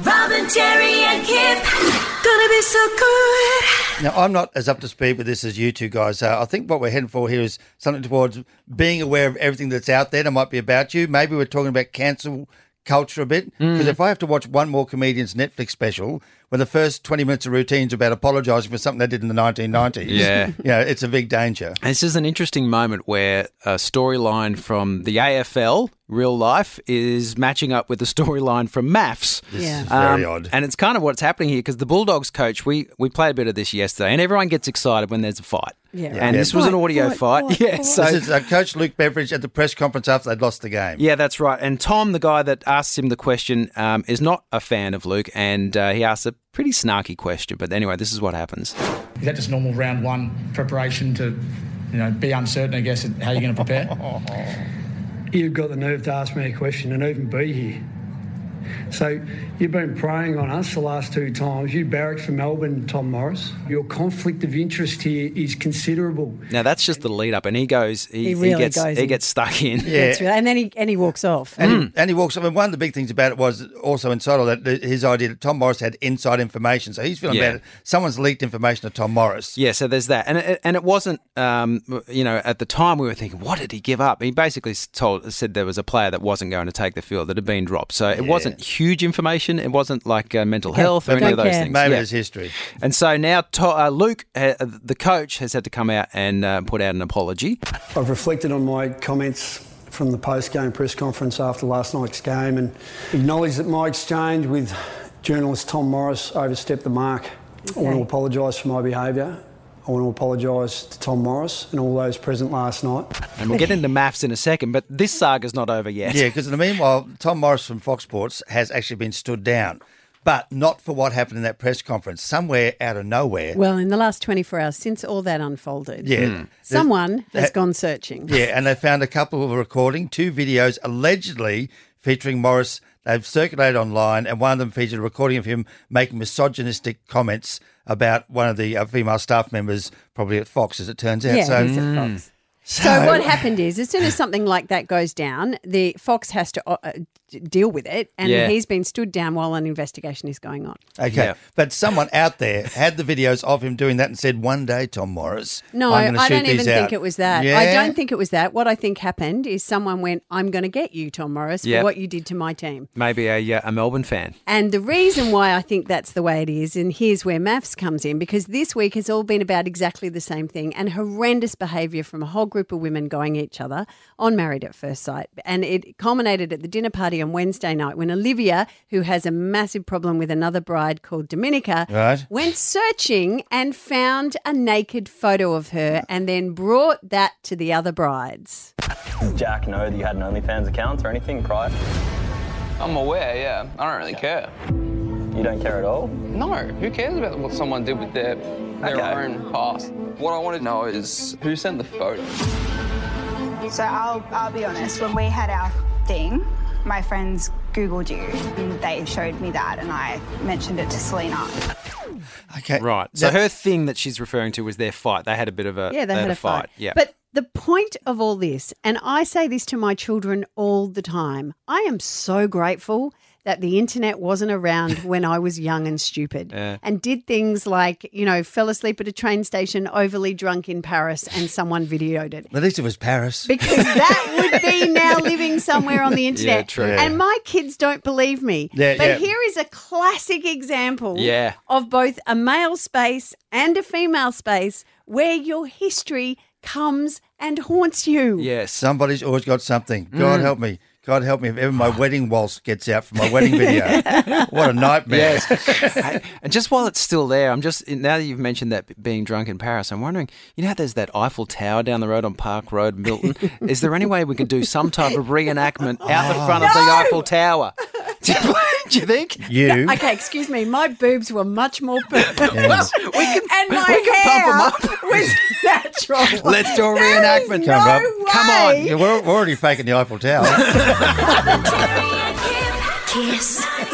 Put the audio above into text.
Robin, Terry, and Kip. Gonna be so good. Now, I'm not as up to speed with this as you two guys are. I think what we're heading for here is something towards being aware of everything that's out there that might be about you. Maybe we're talking about cancel culture a bit. Mm. Because if I have to watch one more comedian's Netflix special when the first 20 minutes of routine's about apologising for something they did in the 1990s, Yeah. you know, it's a big danger. This is an interesting moment where a storyline from the AFL, real life, is matching up with the storyline from MAFS. This Yeah. is very Um, odd. And it's kind of what's happening here because the Bulldogs coach, we, we played a bit of this yesterday, and everyone gets excited when there's a fight. Yeah. And Yeah. this was an audio fight, fight. fight, yeah. fight. So this is uh, Coach Luke Beveridge at the press conference after they'd lost the game. Yeah, that's right. And Tom, the guy that asks him the question, um, is not a fan of Luke, and uh, he asks a pretty snarky question. But anyway, this is what happens. Is that just normal round one preparation to, you know, be uncertain, I guess, how you're going to prepare? You've got the nerve to ask me a question and even be here. So you've been preying on us the last two times. You barracked for Melbourne, Tom Morris. Your conflict of interest here is considerable. Now that's just the lead up, and he goes, he, He really gets, goes he in. gets stuck in. Yeah. That's right. And then he and he walks off. And, Hmm. he, and he walks. off. mean, one of the big things about it was also inside all that his idea that Tom Morris had inside information. So he's feeling Yeah. bad. Someone's leaked information to Tom Morris. Yeah, so there's that, and it, and it wasn't, um, you know, at the time we were thinking, what did he give up? He basically told said there was a player that wasn't going to take the field that had been dropped. So it wasn't huge information. It wasn't like uh, mental health or any of those care. things. Maybe Yeah. it's history. And so now to, uh, Luke, uh, the coach, has had to come out and uh, put out an apology. I've reflected on my comments from the post-game press conference after last night's game and acknowledged that my exchange with journalist Tom Morris overstepped the mark. I want to apologise for my behaviour. I want to apologise to Tom Morris and all those present last night. And we'll get into MAFS in a second, but this saga's not over yet. Yeah, because in the meanwhile, Tom Morris from Fox Sports has actually been stood down, but not for what happened in that press conference. Somewhere out of nowhere. Well, in the last 24 hours since all that unfolded, yeah. Hmm. There's- someone has that- gone searching. Yeah, and they found a couple of recording, two videos allegedly featuring Morris. They've circulated online, and one of them featured a recording of him making misogynistic comments about one of the uh, female staff members, probably at Fox, as it turns out. Yeah, so, he's at Fox. So, what happened is, as soon as something like that goes down, the Fox has to uh, deal with it, and Yeah. he's been stood down while an investigation is going on. okay, Yeah. but someone out there had the videos of him doing that and said, "One day, Tom Morris, No, I'm gonna I don't even these think it was that. I don't think it was that. What I think happened is someone went, "I'm going to get you, Tom Morris, Yep. for what you did to my team." Maybe a, uh, a Melbourne fan. And the reason why I think that's the way it is, and here's where MAFS comes in, because this week has all been about exactly the same thing and horrendous behaviour from a whole group of women going each other on Married at First Sight. And it culminated at the dinner party on Wednesday night when Olivia, who has a massive problem with another bride called Dominica, Right. went searching and found a naked photo of her and then brought that to the other brides. Does Jack know that you had an OnlyFans account or anything prior? I'm aware, yeah. I don't really care. You don't care at all? No, who cares about what someone did with their their Okay. own past? What I want to know is who sent the photo. So I'll, I'll be honest, when we had our thing, my friends Googled you and they showed me that and I mentioned it to Selena. Okay, Right. So That's- her thing that she's referring to was their fight. They had a bit of a Yeah, they, had, a fight. Yeah. But the point of all this, and I say this to my children all the time, I am so grateful that the internet wasn't around when I was young and stupid and did things like, you know, fell asleep at a train station overly drunk in Paris and someone videoed it. At least it was Paris. Because that would be now living somewhere on the internet. Yeah, true. And my kids don't believe me. Yeah, but yeah. here is a classic example Yeah. of both a male space and a female space where your history comes and haunts you. yes. Somebody's always got something. Mm. God help me. God help me if ever my wedding waltz gets out from my wedding video. what a nightmare. Yes. and just while it's still there, I'm just now that you've mentioned that being drunk in Paris, I'm wondering, you know how there's that Eiffel Tower down the road on Park Road, Milton? Is there any way we could do some type of reenactment out the front of the Eiffel Tower? Do you, do you think? You. Okay, excuse me. My boobs were much more purple. Yes. we can, and my we can hair pump 'em was natural. Let's do a There is reenactment. No Come, Rob. way. Come on. Yeah, we're, we're already faking the Eiffel Tower. Robin, Terry, and Kip. Kiss.